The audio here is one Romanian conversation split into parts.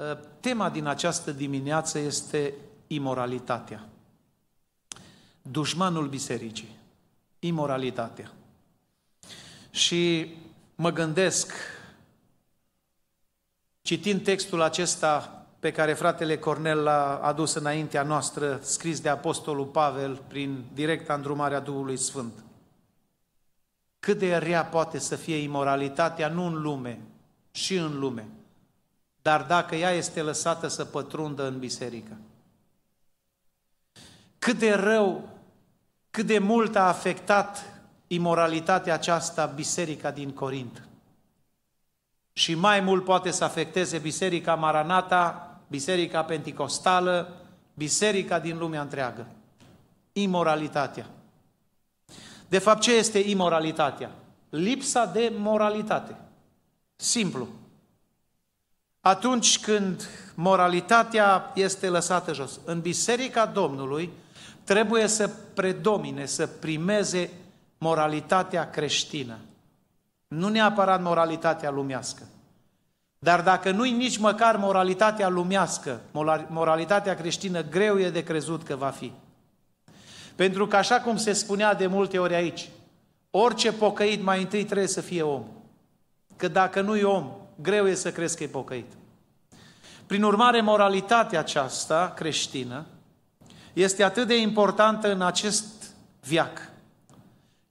ă, tema din această dimineață este imoralitatea. Dușmanul bisericii. Imoralitatea. Și mă gândesc, citind textul acesta pe care fratele Cornel l-a adus înaintea noastră, scris de Apostolul Pavel prin directa îndrumarea Duhului Sfânt. Cât de rea poate să fie imoralitatea, nu în lume, și în lume, dar dacă ea este lăsată să pătrundă în biserică. Cât de rău, cât de mult a afectat imoralitatea aceasta biserica din Corint. Și mai mult poate să afecteze biserica Maranata, biserica penticostală, biserica din lumea întreagă. Imoralitatea. De fapt, ce este imoralitatea? Lipsa de moralitate. Simplu. Atunci când moralitatea este lăsată jos, în Biserica Domnului trebuie să predomine, să primeze moralitatea creștină. Nu neapărat moralitatea lumească. Dar dacă nu-i nici măcar moralitatea lumească, moralitatea creștină, greu e de crezut că va fi. Pentru că așa cum se spunea de multe ori aici, orice pocăit mai întâi trebuie să fie om. Că dacă nu e om, greu e să crezi că e pocăit. Prin urmare, moralitatea aceasta creștină este atât de importantă în acest viac,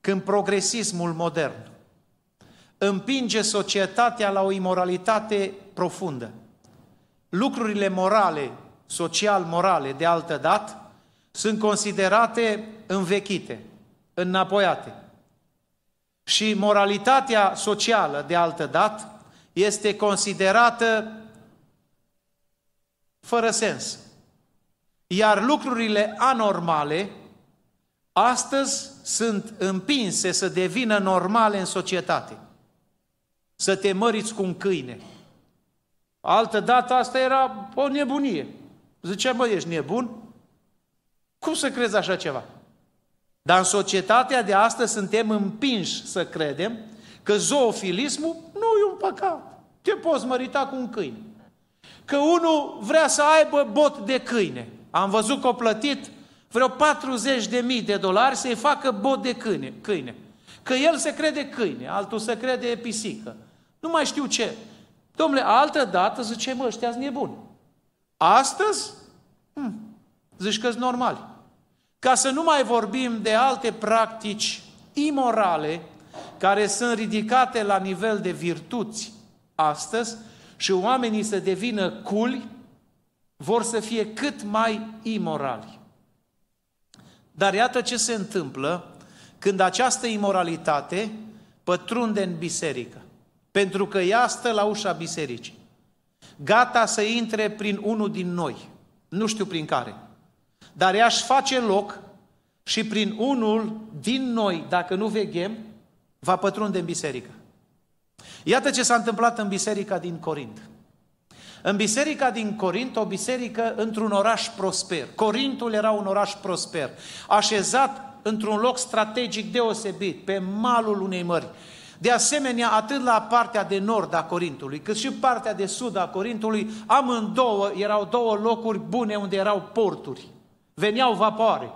când progresismul modern împinge societatea la o imoralitate profundă. Lucrurile morale, social-morale de altă dată, sunt considerate învechite, înapoiate. Și moralitatea socială de altă dată este considerată fără sens. Iar lucrurile anormale astăzi sunt împinse să devină normale în societate. Să te măriți cu un câine. Altă dată asta era o nebunie. Zicea, mă, ești nebun? Cum să crezi așa ceva? Dar în societatea de astăzi suntem împinși să credem că zoofilismul nu e un păcat. Te poți mărita cu un câine. Că unul vrea să aibă bot de câine. Am văzut că a plătit vreo 40 de mii de dolari să-i facă bot de câine. câine. Că el se crede câine, altul se crede pisică. Nu mai știu ce. Domnule, altă dată zice, mă, ăștia nebuni. Astăzi, hm, zici că normal. Ca să nu mai vorbim de alte practici imorale care sunt ridicate la nivel de virtuți astăzi și oamenii să devină culi, vor să fie cât mai imorali. Dar iată ce se întâmplă când această imoralitate pătrunde în biserică. Pentru că ea stă la ușa bisericii. Gata să intre prin unul din noi. Nu știu prin care. Dar ea își face loc și prin unul din noi, dacă nu veghem, va pătrunde în biserică. Iată ce s-a întâmplat în biserica din Corint. În biserica din Corint, o biserică într-un oraș prosper. Corintul era un oraș prosper, așezat într-un loc strategic deosebit, pe malul unei mări. De asemenea, atât la partea de nord a Corintului, cât și partea de sud a Corintului, amândouă erau două locuri bune unde erau porturi. Veneau vapoare.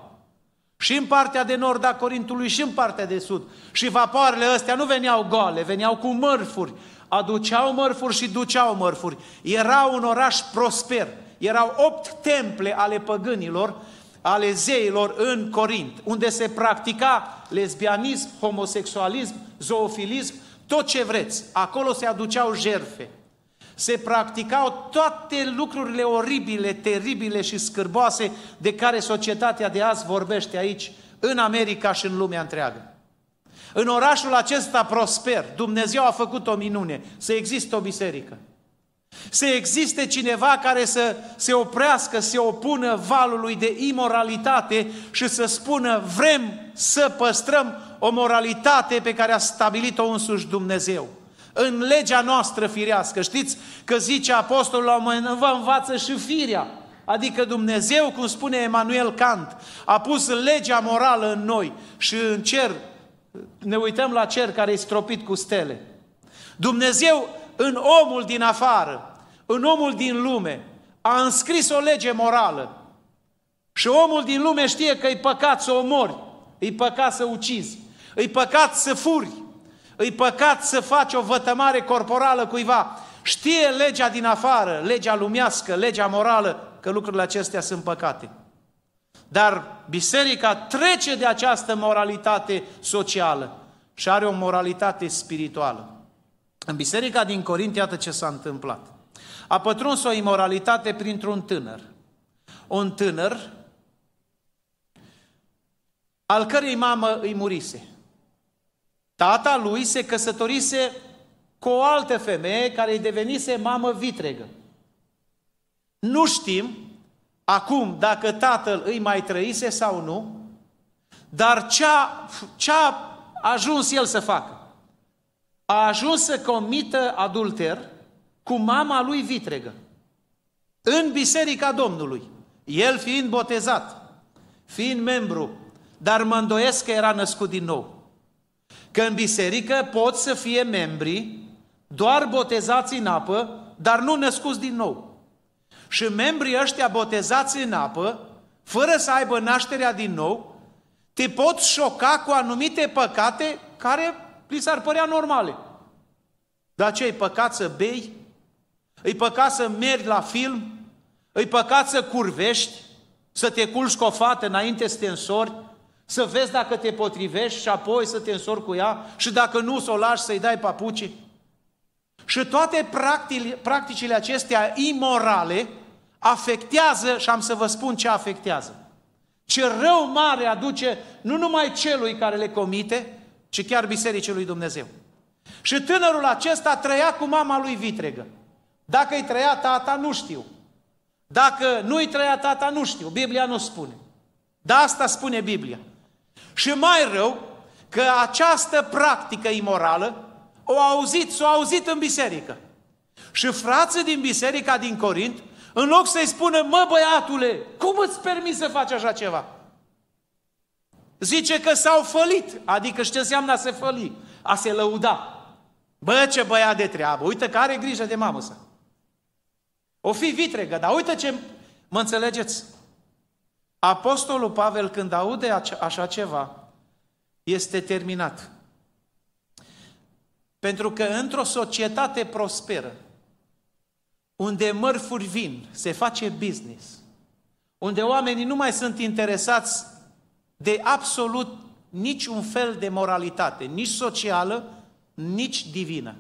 Și în partea de nord a Corintului și în partea de sud. Și vapoarele astea nu veneau goale, veneau cu mărfuri. Aduceau mărfuri și duceau mărfuri. Era un oraș prosper. Erau opt temple ale păgânilor, ale zeilor în Corint, unde se practica lesbianism, homosexualism, zoofilism, tot ce vreți. Acolo se aduceau jerfe. Se practicau toate lucrurile oribile, teribile și scârboase de care societatea de azi vorbește aici, în America și în lumea întreagă. În orașul acesta prosper, Dumnezeu a făcut o minune, să existe o biserică. Să existe cineva care să se oprească, să se opună valului de imoralitate și să spună vrem să păstrăm o moralitate pe care a stabilit-o însuși Dumnezeu. În legea noastră firească, știți că zice apostolul la un moment vă învață și firea. Adică Dumnezeu, cum spune Emanuel Kant, a pus legea morală în noi și în cer, ne uităm la cer care e stropit cu stele. Dumnezeu în omul din afară, în omul din lume a înscris o lege morală și omul din lume știe că e păcat să omori, e păcat să ucizi, e păcat să furi, e păcat să faci o vătămare corporală cuiva. Știe legea din afară, legea lumească, legea morală, că lucrurile acestea sunt păcate. Dar biserica trece de această moralitate socială și are o moralitate spirituală. În biserica din Corint, iată ce s-a întâmplat. A pătruns o imoralitate printr-un tânăr. Un tânăr al cărei mamă îi murise. Tata lui se căsătorise cu o altă femeie care îi devenise mamă vitregă. Nu știm acum dacă tatăl îi mai trăise sau nu, dar ce-a, ce-a ajuns el să facă? A ajuns să comită adulter cu mama lui vitregă. În Biserica Domnului. El fiind botezat, fiind membru, dar mă îndoiesc că era născut din nou. Că în biserică pot să fie membri doar botezați în apă, dar nu născuți din nou. Și membrii ăștia botezați în apă, fără să aibă nașterea din nou, te pot șoca cu anumite păcate care li s-ar părea normale. Dar ce, e păcat să bei? E păcat să mergi la film? E păcat să curvești? Să te culci cu o fată înainte să te însori? Să vezi dacă te potrivești și apoi să te însori cu ea? Și dacă nu, să o lași să-i dai papuci? Și toate practicile acestea imorale afectează, și am să vă spun ce afectează. Ce rău mare aduce nu numai celui care le comite, ci chiar Bisericii lui Dumnezeu. Și tânărul acesta trăia cu mama lui vitregă. Dacă îi trăia tata, nu știu. Dacă nu îi trăia tata, nu știu. Biblia nu spune. Dar asta spune Biblia. Și mai rău, că această practică imorală o auzit, s-o auzit în biserică. Și frații din biserica din Corint, în loc să-i spună, mă băiatule, cum îți permis să faci așa ceva? Zice că s-au fălit, adică ce înseamnă a se făli? A se lăuda. Bă, ce băiat de treabă, uite că are grijă de mamă sa. O fi vitregă, dar uite ce... Mă înțelegeți? Apostolul Pavel, când aude așa ceva, este terminat. Pentru că într-o societate prosperă, unde mărfuri vin, se face business, unde oamenii nu mai sunt interesați de absolut niciun fel de moralitate, nici socială, nici divină.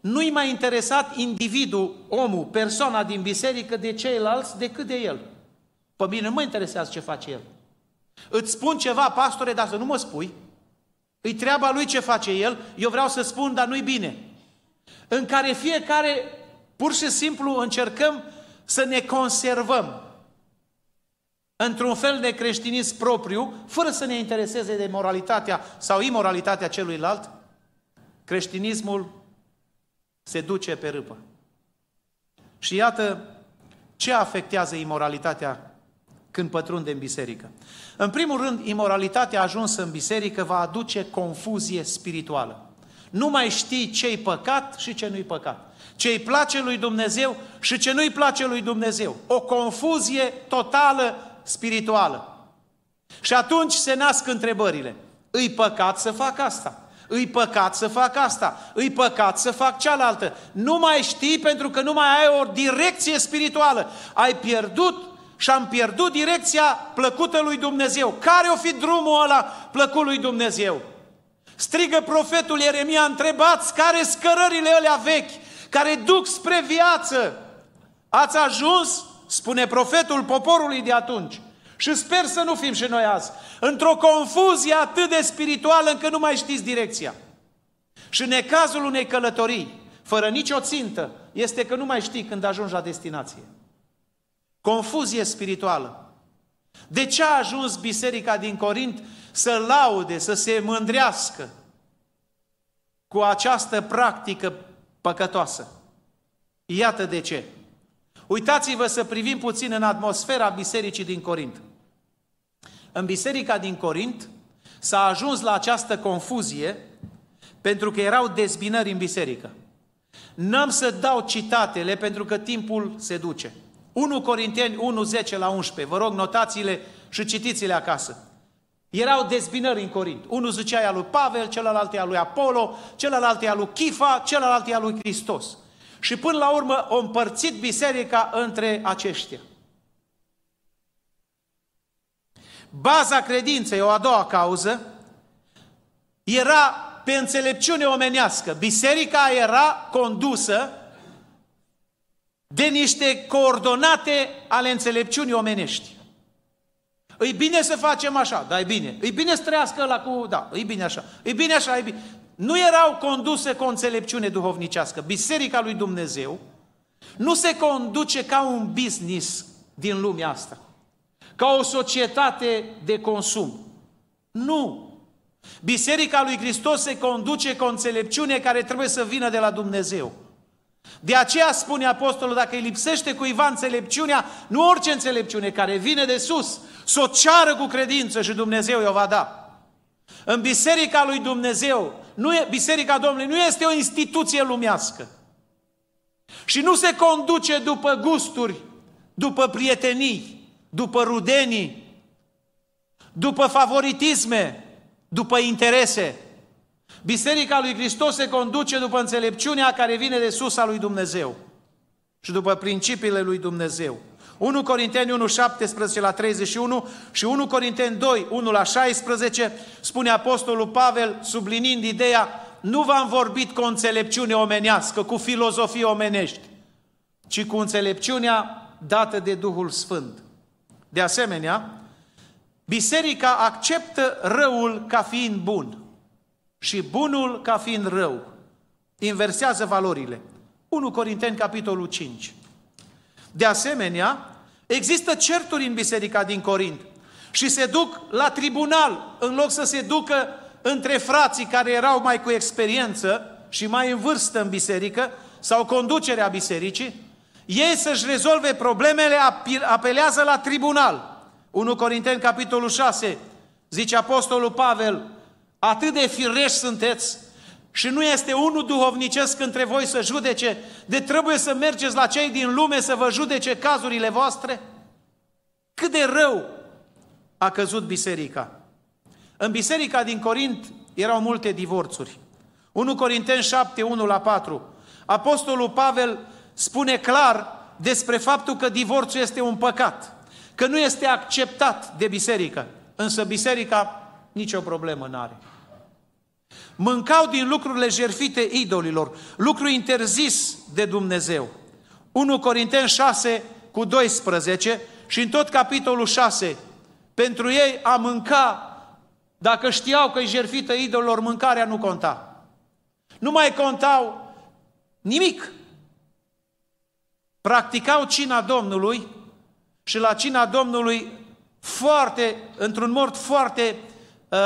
Nu-i mai interesat individul, omul, persoana din biserică de ceilalți decât de el. Pe mine nu mă interesează ce face el. Îți spun ceva, pastore, dar să nu mă spui. Îi treaba lui ce face el, eu vreau să spun, dar nu-i bine. În care fiecare, pur și simplu, încercăm să ne conservăm într-un fel de creștinism propriu, fără să ne intereseze de moralitatea sau imoralitatea celuilalt, creștinismul se duce pe râpă. Și iată ce afectează imoralitatea când pătrunde în biserică. În primul rând, imoralitatea ajunsă în biserică va aduce confuzie spirituală. Nu mai știi ce-i păcat și ce nu-i păcat. Ce-i place lui Dumnezeu și ce nu-i place lui Dumnezeu. O confuzie totală spirituală. Și atunci se nasc întrebările. Îi păcat să fac asta? Îi păcat să fac asta, îi păcat să fac cealaltă. Nu mai știi pentru că nu mai ai o direcție spirituală. Ai pierdut și am pierdut direcția plăcută lui Dumnezeu. Care o fi drumul ăla plăcut lui Dumnezeu? Strigă profetul Ieremia, întrebați care scărările alea vechi, care duc spre viață. Ați ajuns, spune profetul poporului de atunci, și sper să nu fim și noi azi, într-o confuzie atât de spirituală încât nu mai știți direcția. Și în cazul unei călătorii, fără nicio țintă, este că nu mai știi când ajungi la destinație. Confuzie spirituală. De ce a ajuns biserica din Corint să laude, să se mândrească cu această practică păcătoasă? Iată de ce. Uitați-vă să privim puțin în atmosfera bisericii din Corint. În biserica din Corint s-a ajuns la această confuzie pentru că erau dezbinări în biserică. N-am să dau citatele pentru că timpul se duce. 1 Corinteni 1, 10 la 11. Vă rog, notațiile și citiți-le acasă. Erau dezbinări în Corint. Unul zicea ea lui Pavel, celălalt ea lui Apollo, celălalt ea lui Chifa, celălalt ea lui Hristos. Și până la urmă o împărțit biserica între aceștia. Baza credinței, o a doua cauză, era pe înțelepciune omenească. Biserica era condusă de niște coordonate ale înțelepciunii omenești. Îi bine să facem așa, da, e bine. Îi bine să trăiască la cu, da, e bine așa. E bine așa, e bine. Nu erau conduse cu o înțelepciune duhovnicească. Biserica lui Dumnezeu nu se conduce ca un business din lumea asta. Ca o societate de consum. Nu. Biserica lui Hristos se conduce cu o înțelepciune care trebuie să vină de la Dumnezeu. De aceea spune apostolul, dacă îi lipsește cuiva înțelepciunea, nu orice înțelepciune care vine de sus, să o ceară cu credință și Dumnezeu i-o va da. În biserica lui Dumnezeu, nu e, biserica Domnului nu este o instituție lumească. Și nu se conduce după gusturi, după prietenii, după rudenii, după favoritisme, după interese. Biserica lui Hristos se conduce după înțelepciunea care vine de sus a lui Dumnezeu și după principiile lui Dumnezeu. 1 Corinteni 1, 17 la 31 și 1 Corinteni 2, 1 la 16, spune Apostolul Pavel, sublinind ideea, nu v-am vorbit cu o înțelepciune omenească, cu filozofie omenești, ci cu înțelepciunea dată de Duhul Sfânt. De asemenea, biserica acceptă răul ca fiind bun și bunul ca fiind rău. Inversează valorile. 1 Corinteni, capitolul 5. De asemenea, există certuri în biserica din Corint și se duc la tribunal în loc să se ducă între frații care erau mai cu experiență și mai în vârstă în biserică sau conducerea bisericii, ei să-și rezolve problemele, apelează la tribunal. 1 Corinteni, capitolul 6, zice Apostolul Pavel, atât de fireși sunteți și nu este unul duhovnicesc între voi să judece, de trebuie să mergeți la cei din lume să vă judece cazurile voastre? Cât de rău a căzut biserica. În biserica din Corint erau multe divorțuri. 1 Corinteni 7, 1 la 4. Apostolul Pavel spune clar despre faptul că divorțul este un păcat, că nu este acceptat de biserică, însă biserica nicio problemă nu are. Mâncau din lucrurile jerfite idolilor, lucru interzis de Dumnezeu. 1 Corinteni 6 cu 12 și în tot capitolul 6, pentru ei a mânca, dacă știau că e jerfită idolilor, mâncarea nu conta. Nu mai contau nimic. Practicau cina Domnului și la cina Domnului foarte, într-un mod foarte uh,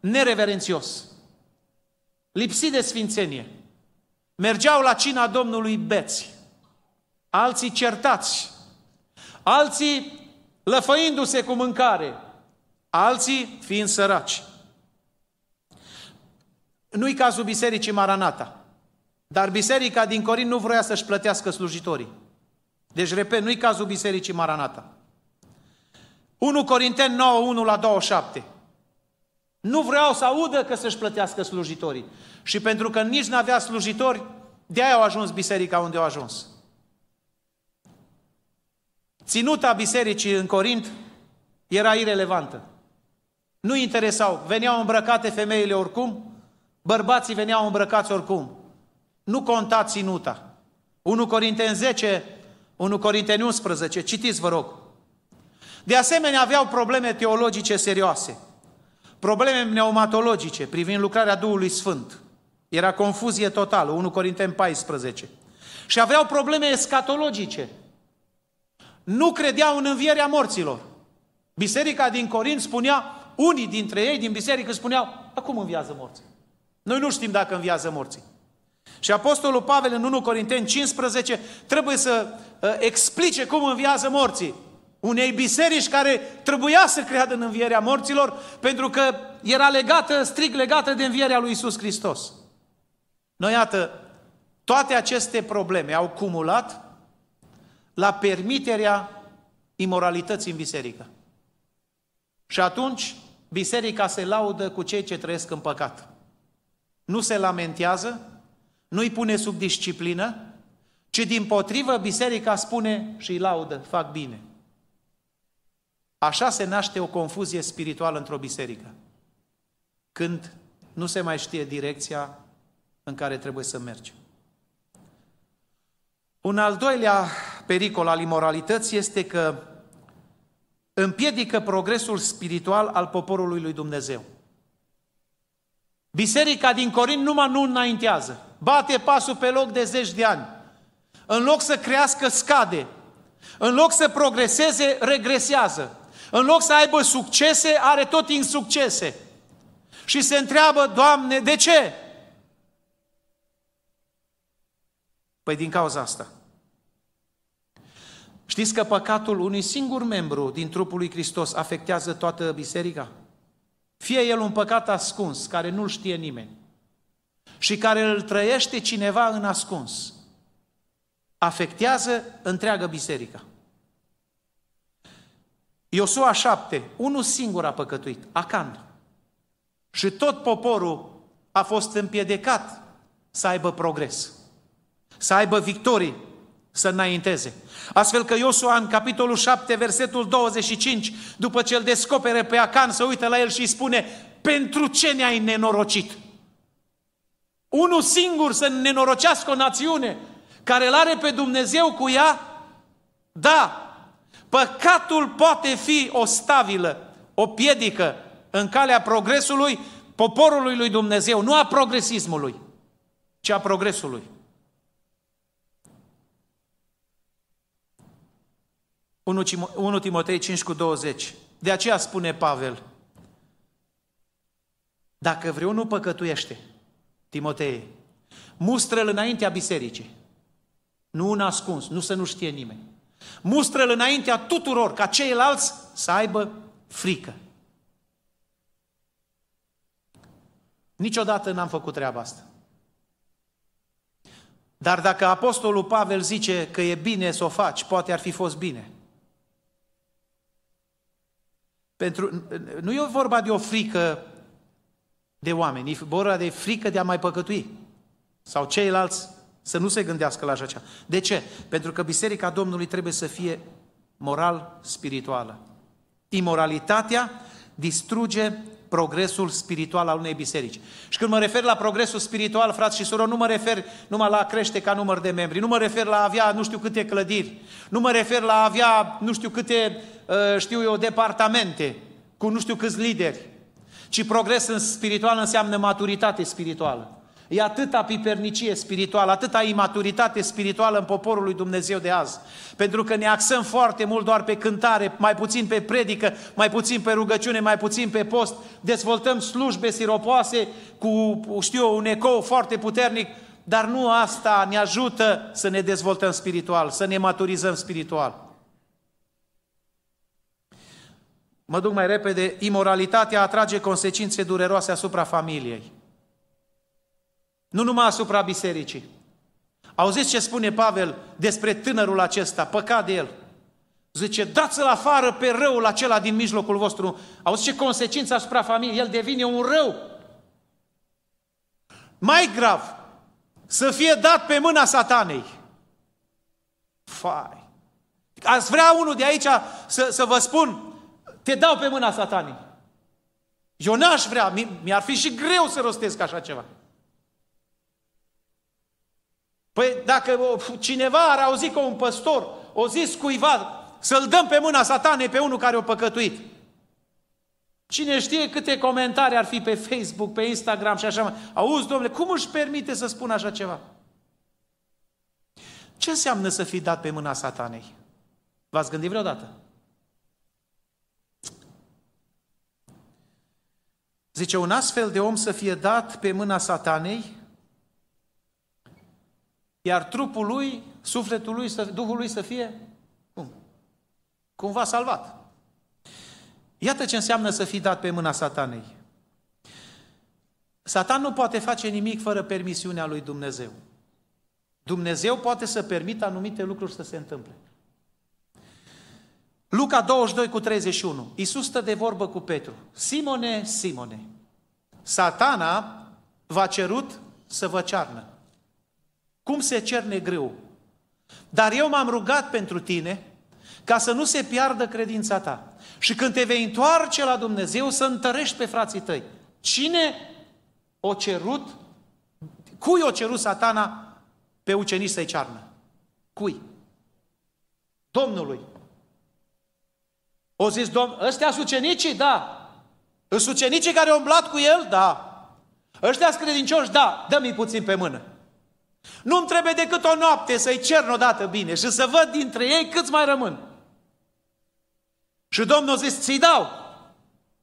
nereverențios lipsit de sfințenie. Mergeau la cina Domnului beți, alții certați, alții lăfăindu-se cu mâncare, alții fiind săraci. Nu-i cazul bisericii Maranata, dar biserica din Corin nu vrea să-și plătească slujitorii. Deci, repet, nu-i cazul bisericii Maranata. 1 Corinteni 9, 1 la 27. Nu vreau să audă că să-și plătească slujitorii. Și pentru că nici nu avea slujitori, de aia au ajuns biserica unde au ajuns. Ținuta bisericii în Corint era irelevantă. Nu interesau. Veneau îmbrăcate femeile oricum, bărbații veneau îmbrăcați oricum. Nu conta ținuta. 1 Corinteni 10, 1 Corinteni 11, citiți vă rog. De asemenea, aveau probleme teologice serioase probleme pneumatologice privind lucrarea Duhului Sfânt. Era confuzie totală, 1 Corinteni 14. Și aveau probleme escatologice. Nu credeau în învierea morților. Biserica din Corint spunea, unii dintre ei din biserică spuneau, acum înviază morții. Noi nu știm dacă înviază morții. Și Apostolul Pavel în 1 Corinteni 15 trebuie să uh, explice cum înviază morții unei biserici care trebuia să creadă în învierea morților, pentru că era legată, strict legată de învierea lui Isus Hristos. Noi, iată, Toate aceste probleme au cumulat la permiterea imoralității în biserică. Și atunci, biserica se laudă cu cei ce trăiesc în păcat. Nu se lamentează, nu-i pune sub disciplină, ci din potrivă biserica spune și îi laudă, fac bine. Așa se naște o confuzie spirituală într-o biserică. Când nu se mai știe direcția în care trebuie să mergem. Un al doilea pericol al imoralității este că împiedică progresul spiritual al poporului lui Dumnezeu. Biserica din Corint numai nu înaintează. Bate pasul pe loc de zeci de ani. În loc să crească, scade. În loc să progreseze, regresează. În loc să aibă succese, are tot insuccese. Și se întreabă, Doamne, de ce? Păi din cauza asta. Știți că păcatul unui singur membru din trupul lui Hristos afectează toată biserica? Fie el un păcat ascuns, care nu-l știe nimeni, și care îl trăiește cineva în ascuns, afectează întreaga biserică. Iosua 7, unul singur a păcătuit, Acan. Și tot poporul a fost împiedicat să aibă progres, să aibă victorii, să înainteze. Astfel că Iosua în capitolul 7, versetul 25, după ce îl descopere pe Acan, să uită la el și îi spune, pentru ce ne-ai nenorocit? Unul singur să nenorocească o națiune care îl are pe Dumnezeu cu ea? Da, păcatul poate fi o stabilă, o piedică în calea progresului poporului lui Dumnezeu, nu a progresismului, ci a progresului. 1 Timotei 5 cu 20. De aceea spune Pavel, dacă vreunul păcătuiește, Timotei, mustră-l înaintea bisericii, nu un ascuns, nu să nu știe nimeni. Mustră-l înaintea tuturor, ca ceilalți să aibă frică. Niciodată n-am făcut treaba asta. Dar dacă Apostolul Pavel zice că e bine să o faci, poate ar fi fost bine. Pentru, nu e vorba de o frică de oameni, e vorba de frică de a mai păcătui. Sau ceilalți să nu se gândească la așa ceva. De ce? Pentru că Biserica Domnului trebuie să fie moral-spirituală. Imoralitatea distruge progresul spiritual al unei biserici. Și când mă refer la progresul spiritual, frați și surori, nu mă refer numai la a crește ca număr de membri, nu mă refer la a avea nu știu câte clădiri, nu mă refer la a avea nu știu câte, uh, știu eu, departamente cu nu știu câți lideri, ci progres în spiritual înseamnă maturitate spirituală. E atâta pipernicie spirituală, atâta imaturitate spirituală în poporul lui Dumnezeu de azi. Pentru că ne axăm foarte mult doar pe cântare, mai puțin pe predică, mai puțin pe rugăciune, mai puțin pe post. Dezvoltăm slujbe siropoase cu, știu un ecou foarte puternic, dar nu asta ne ajută să ne dezvoltăm spiritual, să ne maturizăm spiritual. Mă duc mai repede, imoralitatea atrage consecințe dureroase asupra familiei. Nu numai asupra bisericii. Auziți ce spune Pavel despre tânărul acesta, păcat de el. Zice, dați-l afară pe răul acela din mijlocul vostru. Auziți ce consecință asupra familiei? El devine un rău. Mai grav, să fie dat pe mâna satanei. Fai. Ați vrea unul de aici să, să vă spun, te dau pe mâna satanei. Eu n-aș vrea, mi-ar fi și greu să rostesc așa ceva. Păi dacă cineva ar auzi că un păstor o zis cuiva să-l dăm pe mâna satanei pe unul care o păcătuit. Cine știe câte comentarii ar fi pe Facebook, pe Instagram și așa mai. Auzi, domnule, cum își permite să spună așa ceva? Ce înseamnă să fii dat pe mâna satanei? V-ați gândit vreodată? Zice, un astfel de om să fie dat pe mâna satanei iar trupul lui, sufletul lui, Duhul lui să fie cum? Cumva salvat. Iată ce înseamnă să fii dat pe mâna satanei. Satan nu poate face nimic fără permisiunea lui Dumnezeu. Dumnezeu poate să permită anumite lucruri să se întâmple. Luca 22 cu 31. Iisus stă de vorbă cu Petru. Simone, Simone, satana v-a cerut să vă cearnă. Cum se cerne grâu? Dar eu m-am rugat pentru tine ca să nu se piardă credința ta. Și când te vei întoarce la Dumnezeu, să întărești pe frații tăi. Cine o cerut, cui o cerut satana pe ucenici să-i cearnă? Cui? Domnului. O zis, domn, ăstea sunt ucenicii? Da. Sunt ucenicii care au umblat cu el? Da. Ăștia sunt credincioși? Da. Dă-mi puțin pe mână. Nu-mi trebuie decât o noapte să-i cern odată bine și să văd dintre ei câți mai rămân. Și Domnul a zis, ți-i dau,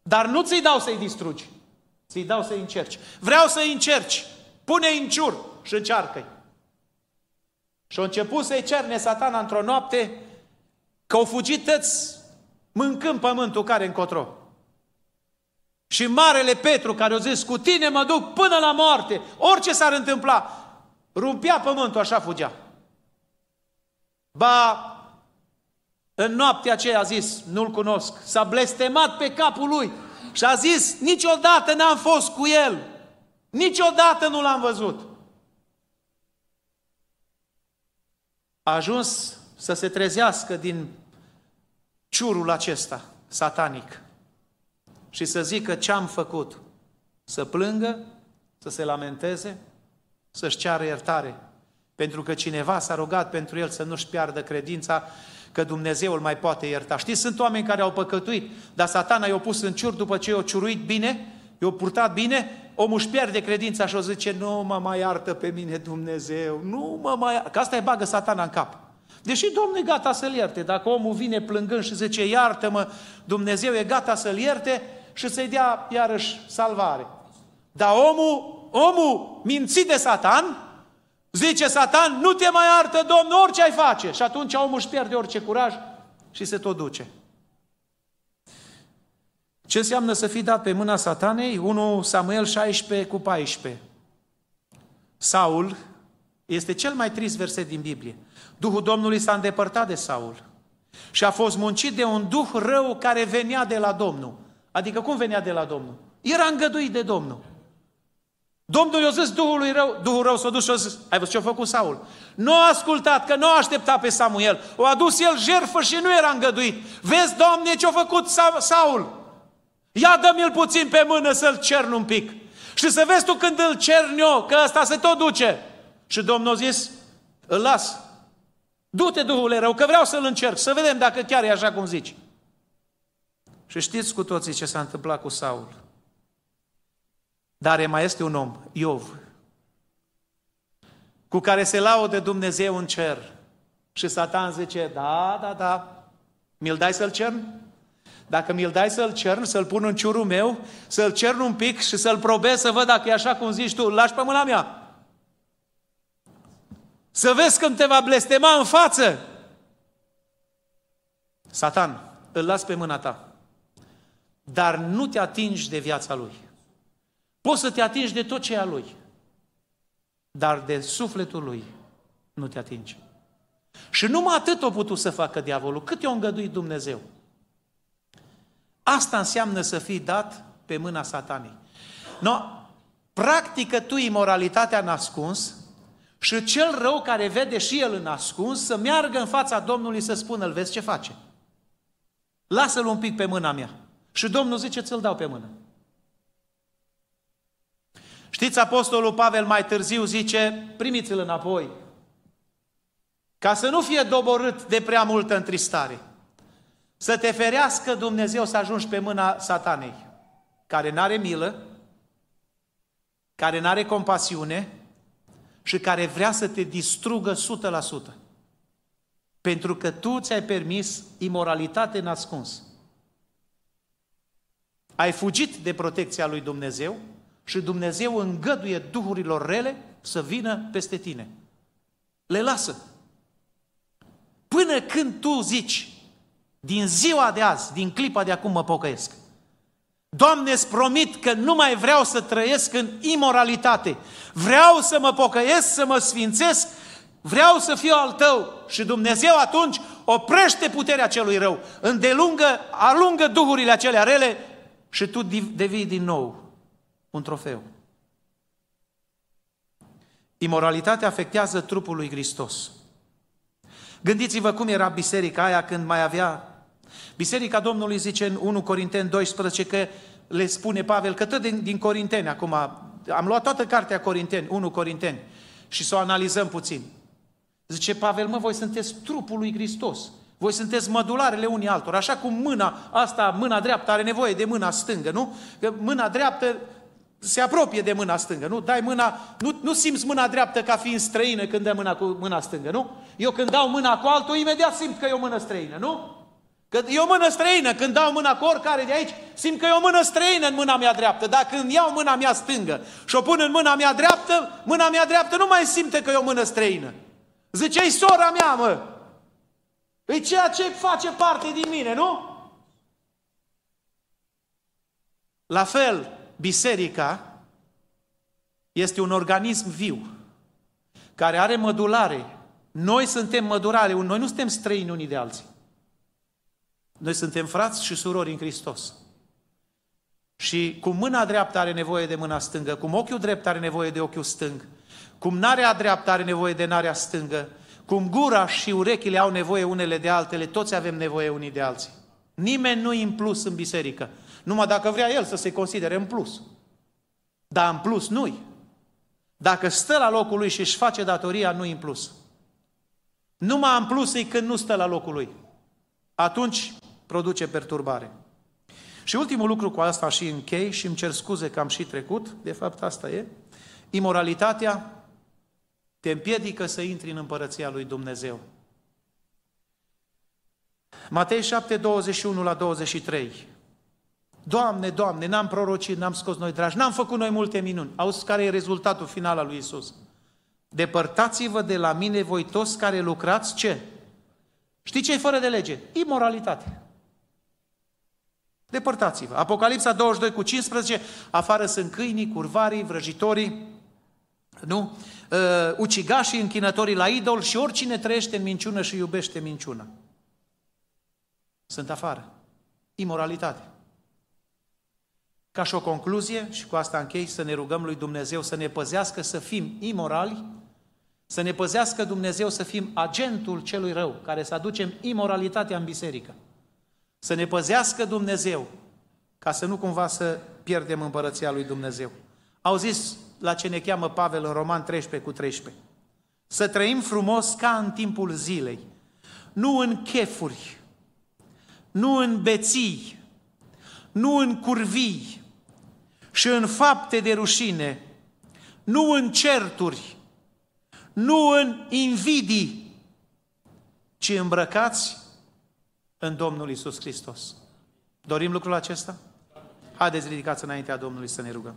dar nu ți-i dau să-i distrugi, ți-i dau să-i încerci. Vreau să-i încerci, pune-i în ciur și încearcă-i. Și a început să-i cerne satana într-o noapte, că au fugit tăți mâncând pământul care încotro. Și Marele Petru care a zis, cu tine mă duc până la moarte, orice s-ar întâmpla, rumpea pământul, așa fugea. Ba, în noaptea aceea a zis, nu-l cunosc, s-a blestemat pe capul lui și a zis, niciodată n-am fost cu el, niciodată nu l-am văzut. A ajuns să se trezească din ciurul acesta satanic și să zică ce am făcut. Să plângă, să se lamenteze, să-și ceară iertare. Pentru că cineva s-a rugat pentru el să nu-și piardă credința că Dumnezeu îl mai poate ierta. Știți, sunt oameni care au păcătuit, dar satana i-a pus în ciur după ce i-a ciuruit bine, i-a purtat bine, omul își pierde credința și o zice, nu mă mai iartă pe mine Dumnezeu, nu mă mai iartă. Că asta e bagă satana în cap. Deși Domnul e gata să-l ierte. Dacă omul vine plângând și zice, iartă-mă, Dumnezeu e gata să-l ierte și să-i dea iarăși salvare. Dar omul, omul mințit de satan, zice satan, nu te mai iartă Domnul, orice ai face. Și atunci omul își pierde orice curaj și se tot duce. Ce înseamnă să fii dat pe mâna satanei? 1 Samuel 16 cu 14. Saul este cel mai trist verset din Biblie. Duhul Domnului s-a îndepărtat de Saul și a fost muncit de un duh rău care venea de la Domnul. Adică cum venea de la Domnul? Era îngăduit de Domnul. Domnul i-a zis Duhului rău, Duhul rău s-a dus și a zis, ai văzut ce a făcut Saul? Nu a ascultat, că nu a așteptat pe Samuel. O adus el jerfă și nu era îngăduit. Vezi, Doamne, ce a făcut Saul? Ia dă-mi-l puțin pe mână să-l cern un pic. Și să vezi tu când îl cern eu, că ăsta se tot duce. Și Domnul a zis, îl las. Du-te, Duhul rău, că vreau să-l încerc, să vedem dacă chiar e așa cum zici. Și știți cu toții ce s-a întâmplat cu Saul. Dar mai este un om, Iov, cu care se laude Dumnezeu în cer. Și Satan zice, da, da, da, mi-l dai să-l cern? Dacă mi-l dai să-l cern, să-l pun în ciurul meu, să-l cern un pic și să-l probez să văd dacă e așa cum zici tu, îl lași pe mâna mea. Să vezi când te va blestema în față. Satan, îl las pe mâna ta. Dar nu te atingi de viața lui. Poți să te atingi de tot ce e a lui. Dar de sufletul lui nu te atingi. Și numai atât a putut să facă diavolul, cât i-a îngăduit Dumnezeu. Asta înseamnă să fii dat pe mâna satanei. No, practică tu imoralitatea nascuns și cel rău care vede și el în ascuns să meargă în fața Domnului să spună, îl vezi ce face? Lasă-l un pic pe mâna mea. Și Domnul zice, ți-l dau pe mână. Știți, Apostolul Pavel mai târziu zice, primiți-l înapoi, ca să nu fie doborât de prea multă întristare. Să te ferească Dumnezeu să ajungi pe mâna satanei, care n-are milă, care n-are compasiune, și care vrea să te distrugă 100%. Pentru că tu ți-ai permis imoralitate nascuns. Ai fugit de protecția lui Dumnezeu și Dumnezeu îngăduie duhurilor rele să vină peste tine. Le lasă. Până când tu zici, din ziua de azi, din clipa de acum mă pocăiesc. Doamne, îți promit că nu mai vreau să trăiesc în imoralitate. Vreau să mă pocăiesc, să mă sfințesc, Vreau să fiu al tău și Dumnezeu atunci oprește puterea celui rău, îndelungă, alungă duhurile acelea rele și tu devii din nou un trofeu. Imoralitatea afectează trupul lui Hristos. Gândiți-vă cum era biserica aia când mai avea... Biserica Domnului zice în 1 Corinteni 12 că le spune Pavel că tot din, din Corinteni, acum am luat toată cartea Corinteni, 1 Corinteni, și să o analizăm puțin. Zice Pavel, mă, voi sunteți trupul lui Hristos. Voi sunteți mădularele unii altor. Așa cum mâna asta, mâna dreaptă, are nevoie de mâna stângă, nu? Că mâna dreaptă se apropie de mâna stângă, nu? Dai mâna, nu, nu simți mâna dreaptă ca fiind străină când dai mâna cu mâna stângă, nu? Eu când dau mâna cu altul, imediat simt că e o mână străină, nu? Că e o mână străină, când dau mâna cu oricare de aici, simt că e o mână străină în mâna mea dreaptă. Dar când iau mâna mea stângă și o pun în mâna mea dreaptă, mâna mea dreaptă nu mai simte că e o mână străină. Zice, e sora mea, mă! E ceea ce face parte din mine, nu? La fel, biserica este un organism viu, care are mădulare. Noi suntem mădulare, noi nu suntem străini unii de alții. Noi suntem frați și surori în Hristos. Și cum mâna dreaptă are nevoie de mâna stângă, cum ochiul drept are nevoie de ochiul stâng, cum narea dreaptă are nevoie de narea stângă, cum gura și urechile au nevoie unele de altele, toți avem nevoie unii de alții. Nimeni nu e în plus în biserică. Numai dacă vrea el să se considere în plus. Dar în plus nu-i. Dacă stă la locul lui și își face datoria, nu-i în plus. Numai în plus e când nu stă la locul lui. Atunci produce perturbare. Și ultimul lucru cu asta și închei și îmi cer scuze că am și trecut, de fapt asta e, imoralitatea te împiedică să intri în împărăția lui Dumnezeu. Matei 7, 21 la 23. Doamne, Doamne, n-am prorocit, n-am scos noi dragi, n-am făcut noi multe minuni. Auzi care e rezultatul final al lui Isus. Depărtați-vă de la mine voi toți care lucrați ce? Știi ce e fără de lege? Imoralitate. Depărtați-vă. Apocalipsa 22 cu 15, afară sunt câinii, curvarii, vrăjitorii, nu? Uh, ucigașii, închinătorii la idol și oricine trăiește în minciună și iubește minciuna. Sunt afară. Imoralitate. Ca și o concluzie, și cu asta închei, să ne rugăm lui Dumnezeu să ne păzească să fim imorali, să ne păzească Dumnezeu să fim agentul celui rău, care să aducem imoralitatea în biserică. Să ne păzească Dumnezeu, ca să nu cumva să pierdem împărăția lui Dumnezeu. Au zis la ce ne cheamă Pavel în Roman 13 cu 13. Să trăim frumos ca în timpul zilei, nu în chefuri, nu în beții, nu în curvii și în fapte de rușine, nu în certuri, nu în invidii, ci îmbrăcați în Domnul Isus Hristos. Dorim lucrul acesta? Haideți ridicați înaintea Domnului să ne rugăm.